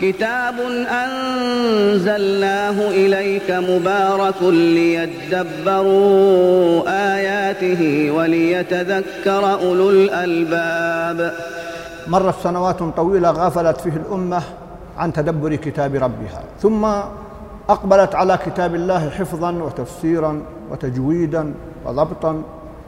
كتاب أنزلناه إليك مبارك ليدبروا آياته وليتذكر أولو الألباب. مرت سنوات طويلة غفلت فيه الأمة عن تدبر كتاب ربها ثم أقبلت على كتاب الله حفظا وتفسيرا وتجويدا وضبطا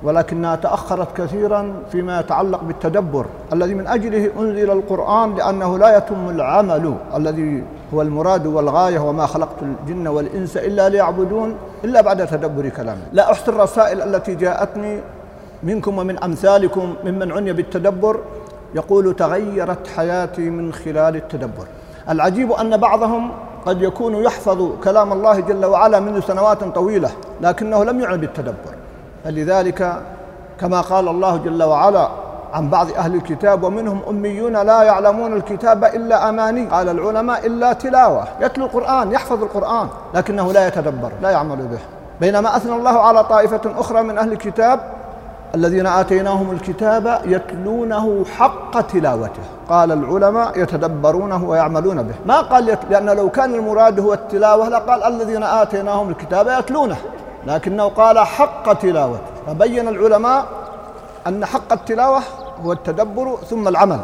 ولكنها تأخرت كثيرا فيما يتعلق بالتدبر الذي من أجله أنزل القرآن لأنه لا يتم العمل الذي هو المراد والغاية وما خلقت الجن والإنس إلا ليعبدون إلا بعد تدبر كلامه. لا أحصي الرسائل التي جاءتني منكم ومن أمثالكم ممن عني بالتدبر. يقول تغيرت حياتي من خلال التدبر. العجيب أن بعضهم قد يكون يحفظ كلام الله جل وعلا منذ سنوات طويلة لكنه لم يعن بالتدبر. فلذلك كما قال الله جل وعلا عن بعض أهل الكتاب ومنهم أميون لا يعلمون الكتاب إلا أماني. قال العلماء إلا تلاوة. يتلو القرآن يحفظ القرآن لكنه لا يتدبر لا يعمل به. بينما أثنى الله على طائفة أخرى من أهل الكتاب الذين آتيناهم الكتاب يتلونه حق تلاوته. قال العلماء يتدبرونه ويعملون به. ما قال. لأن لو كان المراد هو التلاوة لقال الذين آتيناهم الكتاب يتلونه. لكنه قال حق تلاوته. فبين العلماء أن حق التلاوة هو التدبر ثم العمل.